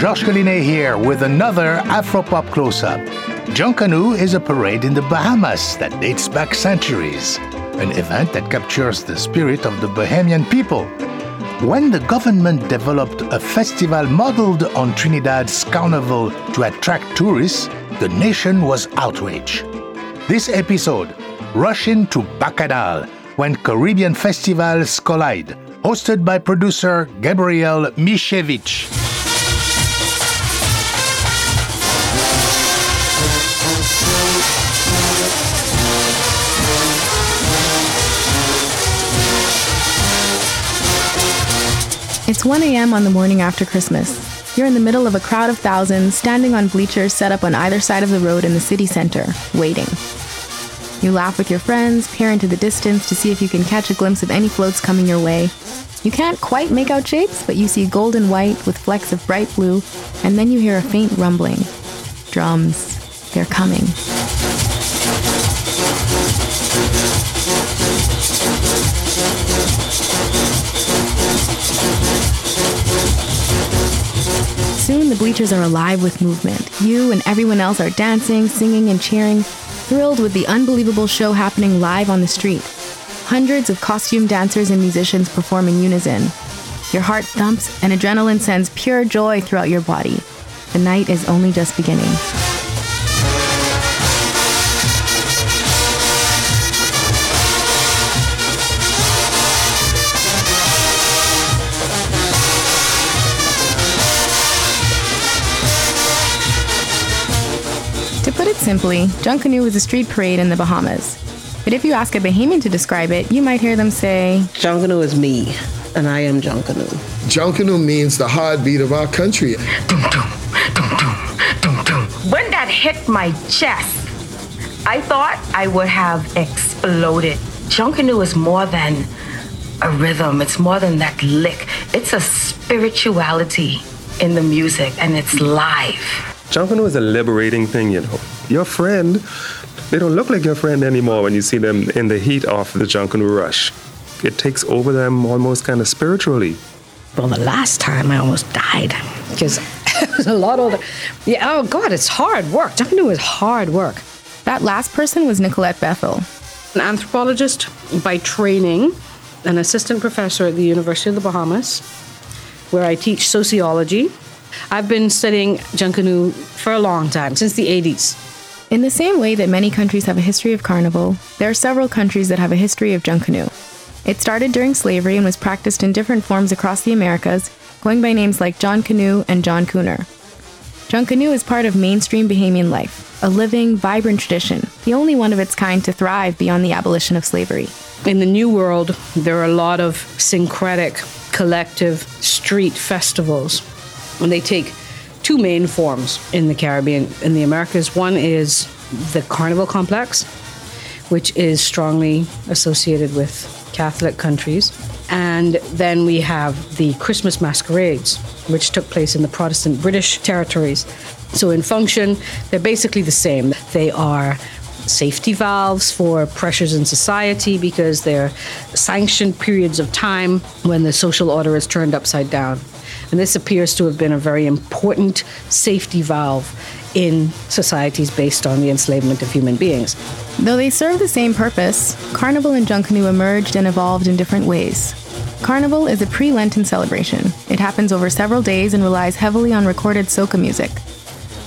Georges Collinet here with another Afropop close-up. Junkanoo is a parade in the Bahamas that dates back centuries, an event that captures the spirit of the Bahamian people. When the government developed a festival modeled on Trinidad's carnival to attract tourists, the nation was outraged. This episode, rush into Bacchanal when Caribbean festivals collide, hosted by producer Gabrielle Mishevich. It's 1 a.m. on the morning after Christmas. You're in the middle of a crowd of thousands, standing on bleachers set up on either side of the road in the city center, waiting. You laugh with your friends, peer into the distance to see if you can catch a glimpse of any floats coming your way. You can't quite make out shapes, but you see golden white with flecks of bright blue, and then you hear a faint rumbling. Drums. They're coming. The bleachers are alive with movement. You and everyone else are dancing, singing, and cheering, thrilled with the unbelievable show happening live on the street. Hundreds of costume dancers and musicians perform in unison. Your heart thumps and adrenaline sends pure joy throughout your body. The night is only just beginning. Simply, Junkanoo is a street parade in the Bahamas. But if you ask a Bahamian to describe it, you might hear them say, Junkanoo is me, and I am Junkanoo. Junkanoo means the heartbeat of our country. Dum, dum, dum, dum, dum, dum. When that hit my chest, I thought I would have exploded. Junkanoo is more than a rhythm, it's more than that lick. It's a spirituality in the music, and it's live. Junkanoo is a liberating thing, you know. Your friend, they don't look like your friend anymore when you see them in the heat of the Junkanoo rush. It takes over them almost kind of spiritually. Well, the last time I almost died because it was a lot older. Yeah, oh God, it's hard work. Junkanoo is hard work. That last person was Nicolette Bethel. An anthropologist by training, an assistant professor at the University of the Bahamas, where I teach sociology I've been studying Junkanoo for a long time, since the 80s. In the same way that many countries have a history of carnival, there are several countries that have a history of Junkanoo. It started during slavery and was practiced in different forms across the Americas, going by names like John Canoe and John Cooner. Junkanoo is part of mainstream Bahamian life, a living, vibrant tradition, the only one of its kind to thrive beyond the abolition of slavery. In the New World, there are a lot of syncretic, collective street festivals and they take two main forms in the Caribbean, in the Americas. One is the Carnival Complex, which is strongly associated with Catholic countries. And then we have the Christmas masquerades, which took place in the Protestant British territories. So, in function, they're basically the same. They are safety valves for pressures in society because they're sanctioned periods of time when the social order is turned upside down. And this appears to have been a very important safety valve in societies based on the enslavement of human beings. Though they serve the same purpose, Carnival and Junkanoo emerged and evolved in different ways. Carnival is a pre Lenten celebration. It happens over several days and relies heavily on recorded soca music.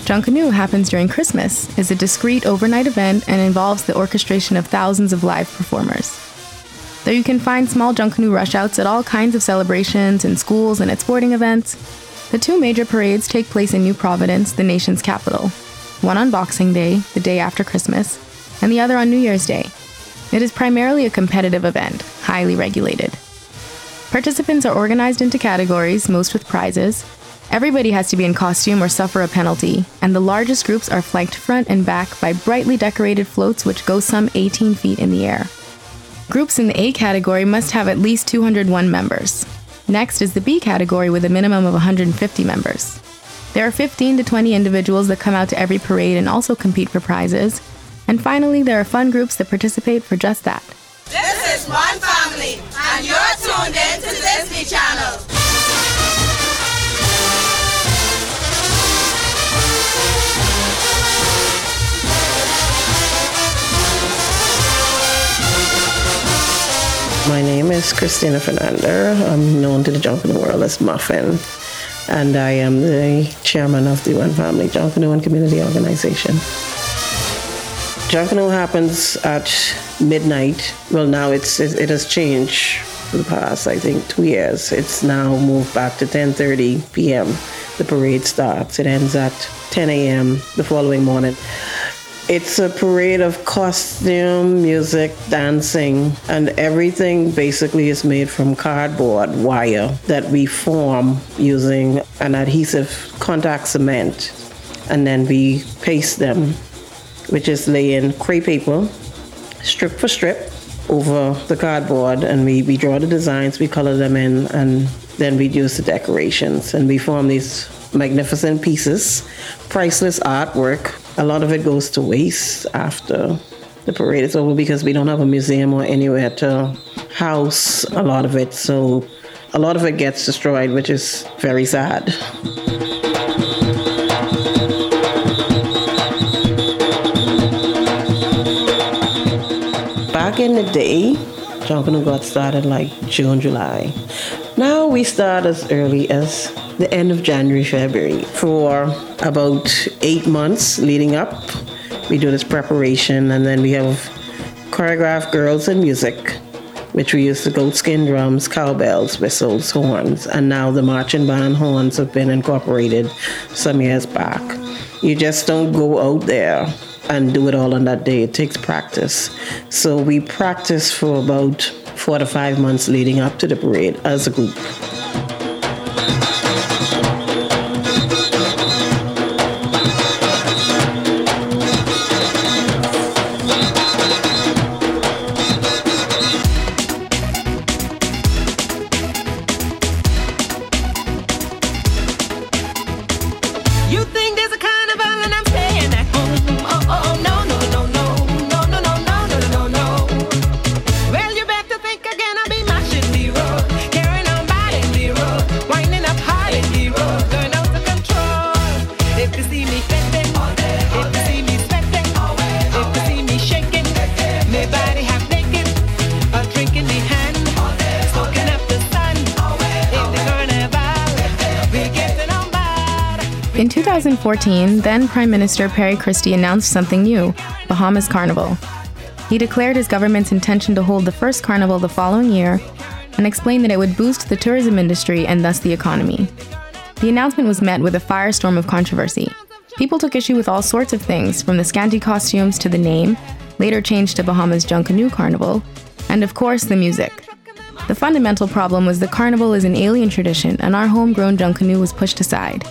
Junkanoo happens during Christmas, is a discreet overnight event, and involves the orchestration of thousands of live performers. Though you can find small Junkanoo rushouts at all kinds of celebrations in schools and at sporting events, the two major parades take place in New Providence, the nation's capital. One on Boxing Day, the day after Christmas, and the other on New Year's Day. It is primarily a competitive event, highly regulated. Participants are organized into categories, most with prizes. Everybody has to be in costume or suffer a penalty, and the largest groups are flanked front and back by brightly decorated floats which go some 18 feet in the air. Groups in the A category must have at least 201 members. Next is the B category with a minimum of 150 members. There are 15 to 20 individuals that come out to every parade and also compete for prizes. And finally, there are fun groups that participate for just that. This is One Family, and you're tuned in to Disney Channel. Is Christina Fernander. I'm known to the Junkanoo world as Muffin, and I am the chairman of the One Family and Community Organization. Junkanoo happens at midnight. Well, now it's it has changed for the past, I think, two years. It's now moved back to 10:30 p.m. The parade starts. It ends at 10 a.m. the following morning. It's a parade of costume, music, dancing, and everything basically is made from cardboard wire that we form using an adhesive contact cement. And then we paste them, which is laying crepe paper, strip for strip, over the cardboard. And we, we draw the designs, we color them in, and then we use the decorations. And we form these magnificent pieces, priceless artwork a lot of it goes to waste after the parade is over because we don't have a museum or anywhere to house a lot of it. So a lot of it gets destroyed, which is very sad. Back in the day, Junkanoo got started like June, July. Now we start as early as the end of January, February. For about eight months leading up, we do this preparation, and then we have choreographed girls and music, which we use the goat skin drums, cowbells, whistles, horns, and now the marching band horns have been incorporated some years back. You just don't go out there and do it all on that day. It takes practice. So we practice for about four to five months leading up to the parade as a group. In 2014, then Prime Minister Perry Christie announced something new Bahamas Carnival. He declared his government's intention to hold the first carnival the following year and explained that it would boost the tourism industry and thus the economy. The announcement was met with a firestorm of controversy. People took issue with all sorts of things, from the scanty costumes to the name, later changed to Bahamas Junkanoo Carnival, and of course the music. The fundamental problem was the carnival is an alien tradition and our homegrown Junkanoo was pushed aside.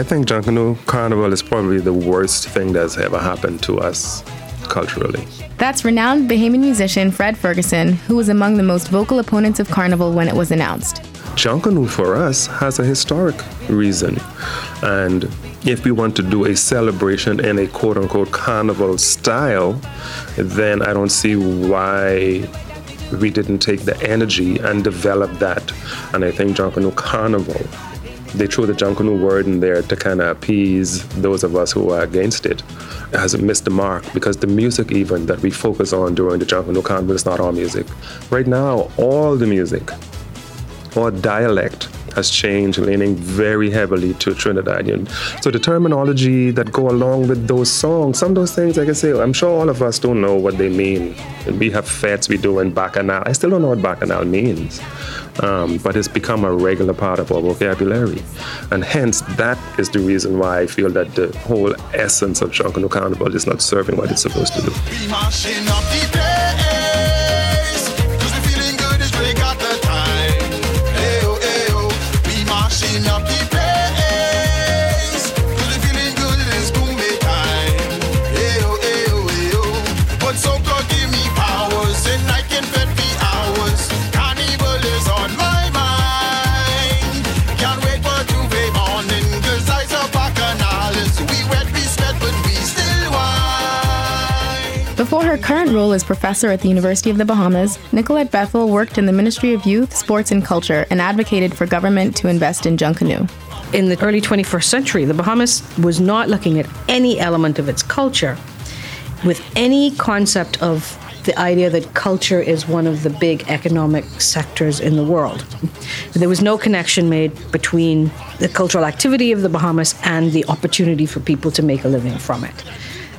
I think Junkanoo Carnival is probably the worst thing that's ever happened to us culturally. That's renowned Bahamian musician Fred Ferguson, who was among the most vocal opponents of Carnival when it was announced. Junkanoo for us has a historic reason. And if we want to do a celebration in a quote unquote carnival style, then I don't see why we didn't take the energy and develop that. And I think Junkanoo Carnival they threw the Junkanoo word in there to kind of appease those of us who are against it. It hasn't missed the mark because the music, even that we focus on during the Junkanoo Carnival, is not our music. Right now, all the music, all dialect has changed, leaning very heavily to Trinidadian. So the terminology that go along with those songs, some of those things, like I say, I'm sure all of us don't know what they mean. We have fetes we do in Bacchanal. I still don't know what Bacchanal means, um, but it's become a regular part of our vocabulary. And hence, that is the reason why I feel that the whole essence of Junkanoo Carnival is not serving what it's supposed to do. Current role as professor at the University of the Bahamas, Nicolette Bethel worked in the Ministry of Youth, Sports and Culture and advocated for government to invest in Junkanoo. In the early 21st century, the Bahamas was not looking at any element of its culture with any concept of the idea that culture is one of the big economic sectors in the world. There was no connection made between the cultural activity of the Bahamas and the opportunity for people to make a living from it.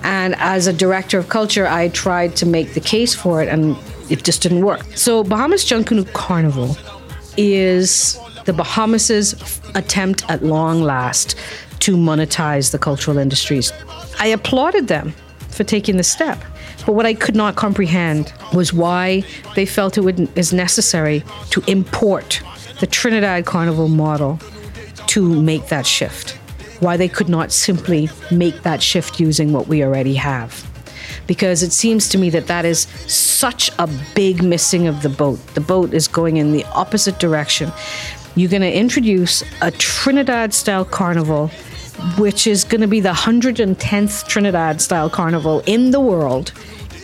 And as a director of culture, I tried to make the case for it, and it just didn't work. So, Bahamas Junkanoo Carnival is the Bahamas' attempt at long last to monetize the cultural industries. I applauded them for taking the step. But what I could not comprehend was why they felt it would, is necessary to import the Trinidad Carnival model to make that shift. Why they could not simply make that shift using what we already have. Because it seems to me that that is such a big missing of the boat. The boat is going in the opposite direction. You're going to introduce a Trinidad style carnival which is going to be the 110th Trinidad style carnival in the world,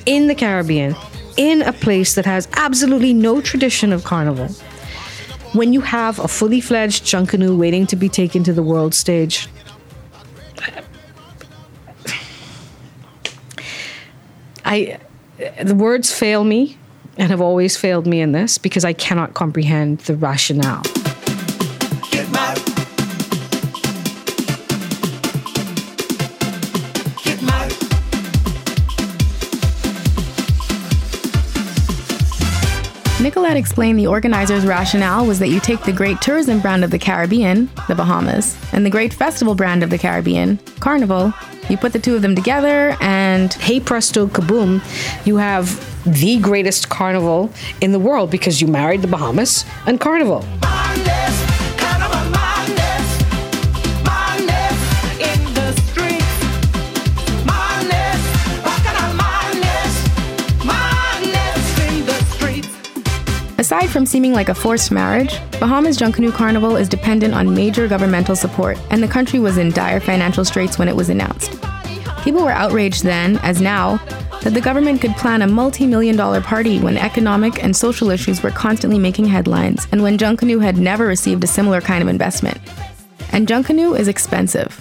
in the Caribbean, in a place that has absolutely no tradition of carnival. When you have a fully fledged Junkanoo waiting to be taken to the world stage, I the words fail me and have always failed me in this because I cannot comprehend the rationale. Nicolette explained the organizers' rationale was that you take the great tourism brand of the Caribbean, the Bahamas, and the great festival brand of the Caribbean, Carnival. You put the two of them together, and hey presto kaboom, you have the greatest carnival in the world because you married the Bahamas and Carnival. Aside from seeming like a forced marriage, Bahamas Junkanoo Carnival is dependent on major governmental support, and the country was in dire financial straits when it was announced. People were outraged then, as now, that the government could plan a multi million dollar party when economic and social issues were constantly making headlines and when Junkanoo had never received a similar kind of investment. And Junkanoo is expensive.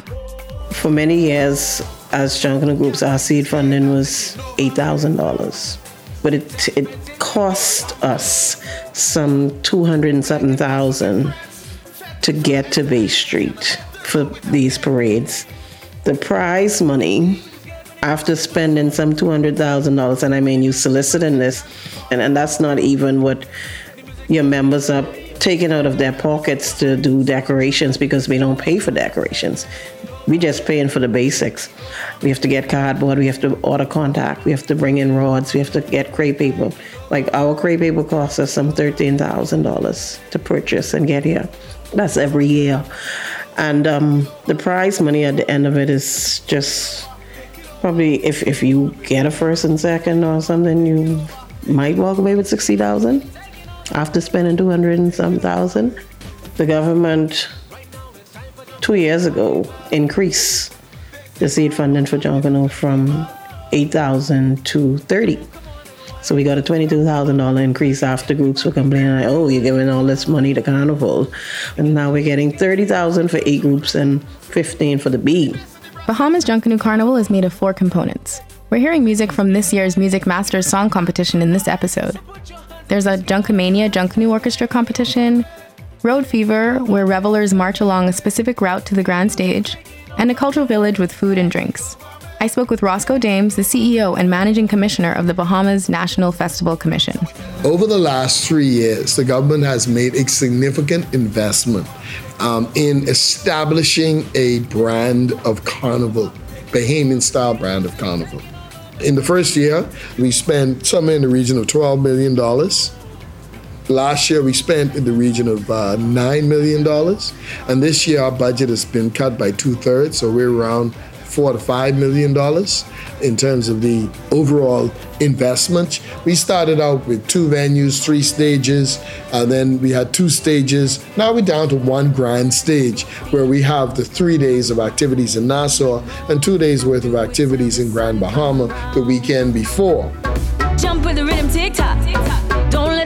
For many years, as Junkanoo Groups, our seed funding was $8,000 but it it cost us some two hundred and something thousand to get to Bay Street for these parades. The prize money, after spending some two hundred thousand dollars, and I mean you soliciting this, and, and that's not even what your members are taking out of their pockets to do decorations because we don't pay for decorations. We just paying for the basics. We have to get cardboard. We have to order contact. We have to bring in rods. We have to get crepe paper. Like our crepe paper costs us some thirteen thousand dollars to purchase and get here. That's every year, and um, the prize money at the end of it is just probably if if you get a first and second or something, you might walk away with sixty thousand after spending two hundred and some thousand. The government two years ago increase the seed funding for Junkanoo from 8,000 to 30. So we got a $22,000 increase after groups were complaining, like, oh, you're giving all this money to Carnival. And now we're getting 30,000 for eight groups and 15 for the B. Bahamas Junkanoo Carnival is made of four components. We're hearing music from this year's Music Masters song competition in this episode. There's a Junkamania Junkanoo Orchestra competition, Road Fever, where revelers march along a specific route to the grand stage, and a cultural village with food and drinks. I spoke with Roscoe Dames, the CEO and managing commissioner of the Bahamas National Festival Commission. Over the last three years, the government has made a significant investment um, in establishing a brand of carnival, Bahamian style brand of carnival. In the first year, we spent somewhere in the region of $12 million Last year we spent in the region of uh, $9 million. And this year our budget has been cut by two thirds, so we're around four to five million dollars in terms of the overall investment. We started out with two venues, three stages, and then we had two stages. Now we're down to one grand stage where we have the three days of activities in Nassau and two days worth of activities in Grand Bahama the weekend before. Jump with the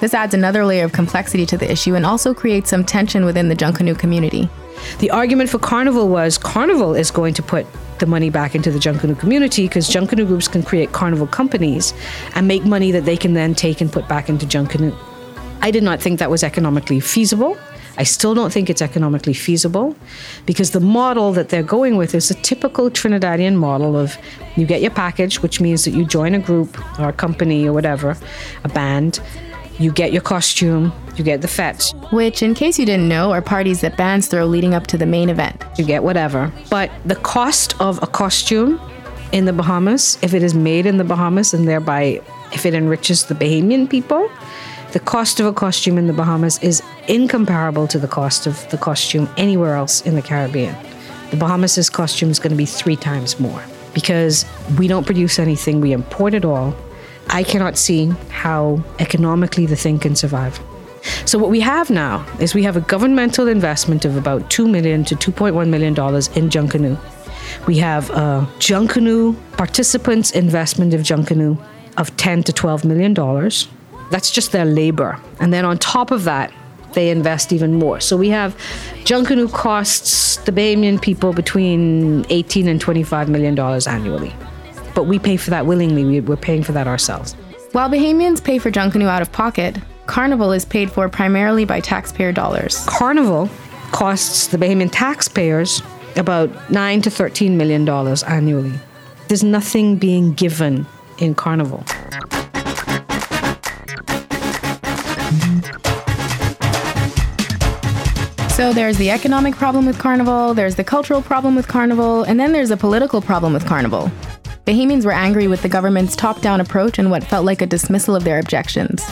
This adds another layer of complexity to the issue and also creates some tension within the Junkanoo community. The argument for Carnival was Carnival is going to put the money back into the Junkanoo community because Junkanoo groups can create carnival companies and make money that they can then take and put back into Junkanoo. I did not think that was economically feasible. I still don't think it's economically feasible because the model that they're going with is a typical Trinidadian model of you get your package, which means that you join a group or a company or whatever, a band, you get your costume, you get the fetes. Which, in case you didn't know, are parties that bands throw leading up to the main event. You get whatever. But the cost of a costume in the Bahamas, if it is made in the Bahamas and thereby if it enriches the Bahamian people, the cost of a costume in the Bahamas is incomparable to the cost of the costume anywhere else in the Caribbean. The Bahamas' costume is going to be three times more because we don't produce anything, we import it all I cannot see how economically the thing can survive. So what we have now is we have a governmental investment of about 2 million to two point one million dollars in Junkanoo. We have a Junkanoo participants investment of Junkanoo of ten to twelve million dollars. That's just their labor, and then on top of that, they invest even more. So we have Junkanoo costs the Bahamian people between eighteen and twenty-five million dollars annually but we pay for that willingly. We're paying for that ourselves. While Bahamians pay for Junkanoo out of pocket, Carnival is paid for primarily by taxpayer dollars. Carnival costs the Bahamian taxpayers about 9 to 13 million dollars annually. There's nothing being given in Carnival. So there's the economic problem with Carnival, there's the cultural problem with Carnival, and then there's a political problem with Carnival. Bahamians were angry with the government's top down approach and what felt like a dismissal of their objections.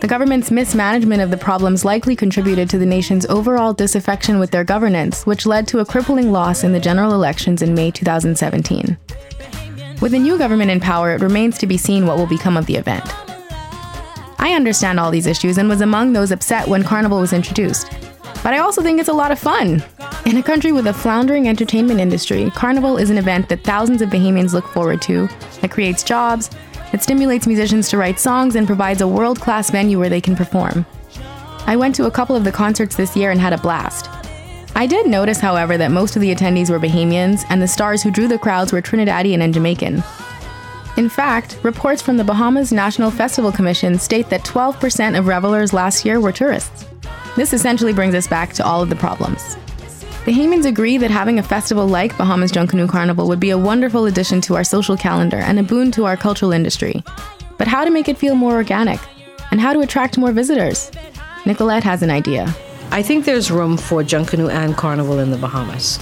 The government's mismanagement of the problems likely contributed to the nation's overall disaffection with their governance, which led to a crippling loss in the general elections in May 2017. With a new government in power, it remains to be seen what will become of the event. I understand all these issues and was among those upset when Carnival was introduced. But I also think it's a lot of fun. In a country with a floundering entertainment industry, Carnival is an event that thousands of Bahamians look forward to, that creates jobs, that stimulates musicians to write songs, and provides a world class venue where they can perform. I went to a couple of the concerts this year and had a blast. I did notice, however, that most of the attendees were Bahamians, and the stars who drew the crowds were Trinidadian and Jamaican. In fact, reports from the Bahamas National Festival Commission state that 12% of revelers last year were tourists. This essentially brings us back to all of the problems. The Haymans agree that having a festival like Bahamas Junkanoo Carnival would be a wonderful addition to our social calendar and a boon to our cultural industry. But how to make it feel more organic? And how to attract more visitors? Nicolette has an idea. I think there's room for Junkanoo and Carnival in the Bahamas.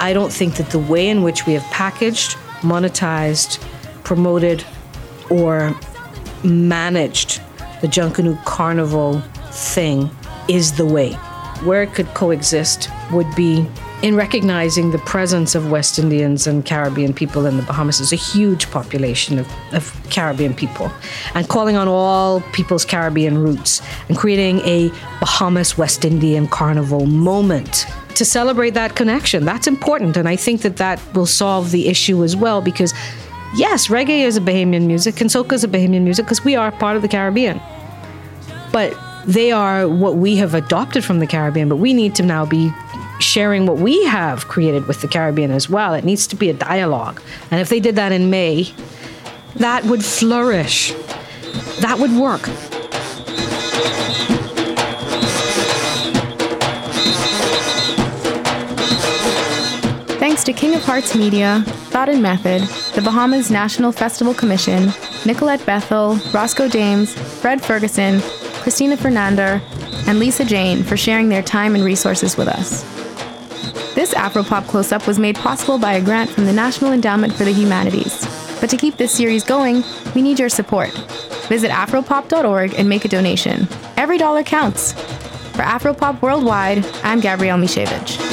I don't think that the way in which we have packaged, monetized, promoted, or managed the Junkanoo Carnival thing is the way. Where it could coexist would be in recognizing the presence of West Indians and Caribbean people in the Bahamas. There's a huge population of, of Caribbean people, and calling on all people's Caribbean roots and creating a Bahamas West Indian carnival moment to celebrate that connection. That's important, and I think that that will solve the issue as well because. Yes, reggae is a Bahamian music, and soca is a Bahamian music because we are part of the Caribbean. But they are what we have adopted from the Caribbean, but we need to now be sharing what we have created with the Caribbean as well. It needs to be a dialogue. And if they did that in May, that would flourish. That would work. Thanks to King of Hearts Media, Thought and Method, the Bahamas National Festival Commission, Nicolette Bethel, Roscoe Dames, Fred Ferguson, Christina Fernander, and Lisa Jane for sharing their time and resources with us. This Afropop Close Up was made possible by a grant from the National Endowment for the Humanities. But to keep this series going, we need your support. Visit afropop.org and make a donation. Every dollar counts. For Afropop Worldwide, I'm Gabrielle Mishevich.